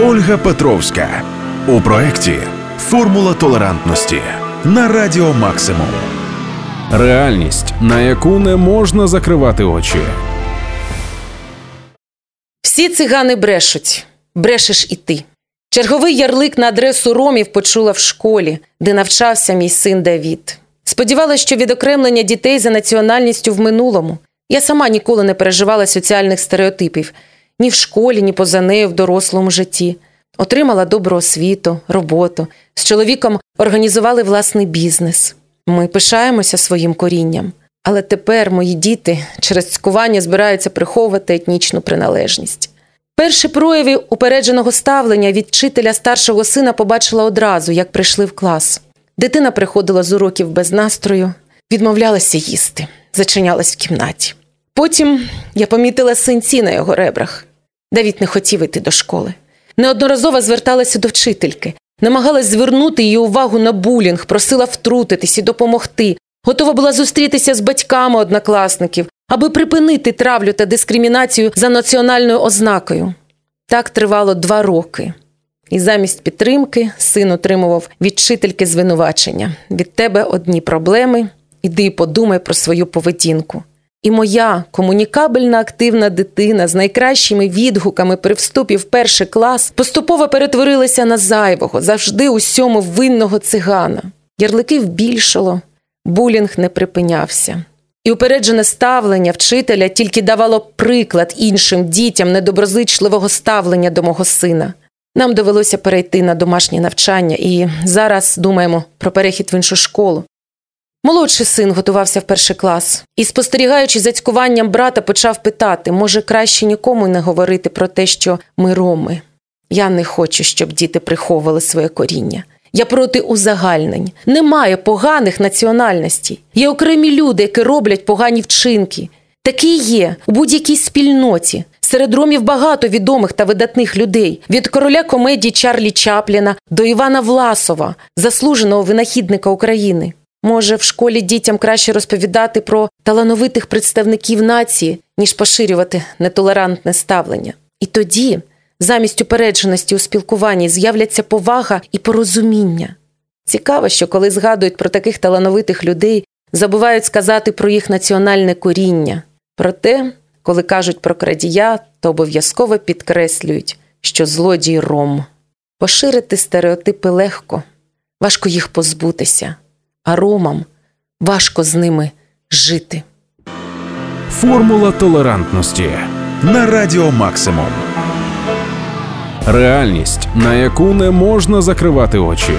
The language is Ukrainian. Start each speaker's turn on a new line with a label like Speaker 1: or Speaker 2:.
Speaker 1: Ольга Петровська у проєкті Формула толерантності на Радіо Максимум.
Speaker 2: Реальність, на яку не можна закривати очі.
Speaker 3: Всі цигани брешуть, брешеш і ти. Черговий ярлик на адресу ромів почула в школі, де навчався мій син Давід. Сподівалася, що відокремлення дітей за національністю в минулому. Я сама ніколи не переживала соціальних стереотипів ні в школі, ні поза нею в дорослому житті. Отримала добру освіту, роботу. З чоловіком організували власний бізнес. Ми пишаємося своїм корінням. Але тепер мої діти через цькування збираються приховувати етнічну приналежність. Перші прояви упередженого ставлення від вчителя старшого сина побачила одразу, як прийшли в клас. Дитина приходила з уроків без настрою, відмовлялася їсти, зачинялась в кімнаті. Потім я помітила синці на його ребрах. Давід не хотів йти до школи. Неодноразово зверталася до вчительки, намагалась звернути її увагу на булінг, просила втрутитись і допомогти, готова була зустрітися з батьками однокласників, аби припинити травлю та дискримінацію за національною ознакою. Так тривало два роки. І замість підтримки син отримував від вчительки звинувачення. Від тебе одні проблеми, іди і подумай про свою поведінку. І моя комунікабельна активна дитина з найкращими відгуками при вступі в перший клас поступово перетворилася на зайвого, завжди усьому винного цигана. Ярликів більшало, булінг не припинявся. І упереджене ставлення вчителя тільки давало приклад іншим дітям недоброзичливого ставлення до мого сина. Нам довелося перейти на домашнє навчання і зараз думаємо про перехід в іншу школу. Молодший син готувався в перший клас і, спостерігаючи за цькуванням брата, почав питати може, краще нікому не говорити про те, що ми роми. Я не хочу, щоб діти приховували своє коріння. Я проти узагальнень. Немає поганих національностей. Є окремі люди, які роблять погані вчинки. Такі є у будь-якій спільноті. Серед ромів багато відомих та видатних людей від короля комедії Чарлі Чапліна до Івана Власова, заслуженого винахідника України. Може, в школі дітям краще розповідати про талановитих представників нації, ніж поширювати нетолерантне ставлення. І тоді, замість упередженості у спілкуванні, з'являться повага і порозуміння. Цікаво, що коли згадують про таких талановитих людей, забувають сказати про їх національне коріння. Проте, коли кажуть про крадія, то обов'язково підкреслюють, що злодій ром. Поширити стереотипи легко, важко їх позбутися а ромам важко з ними жити.
Speaker 2: Формула толерантності
Speaker 1: на Радіо Максимум.
Speaker 2: реальність, на яку не можна закривати очі.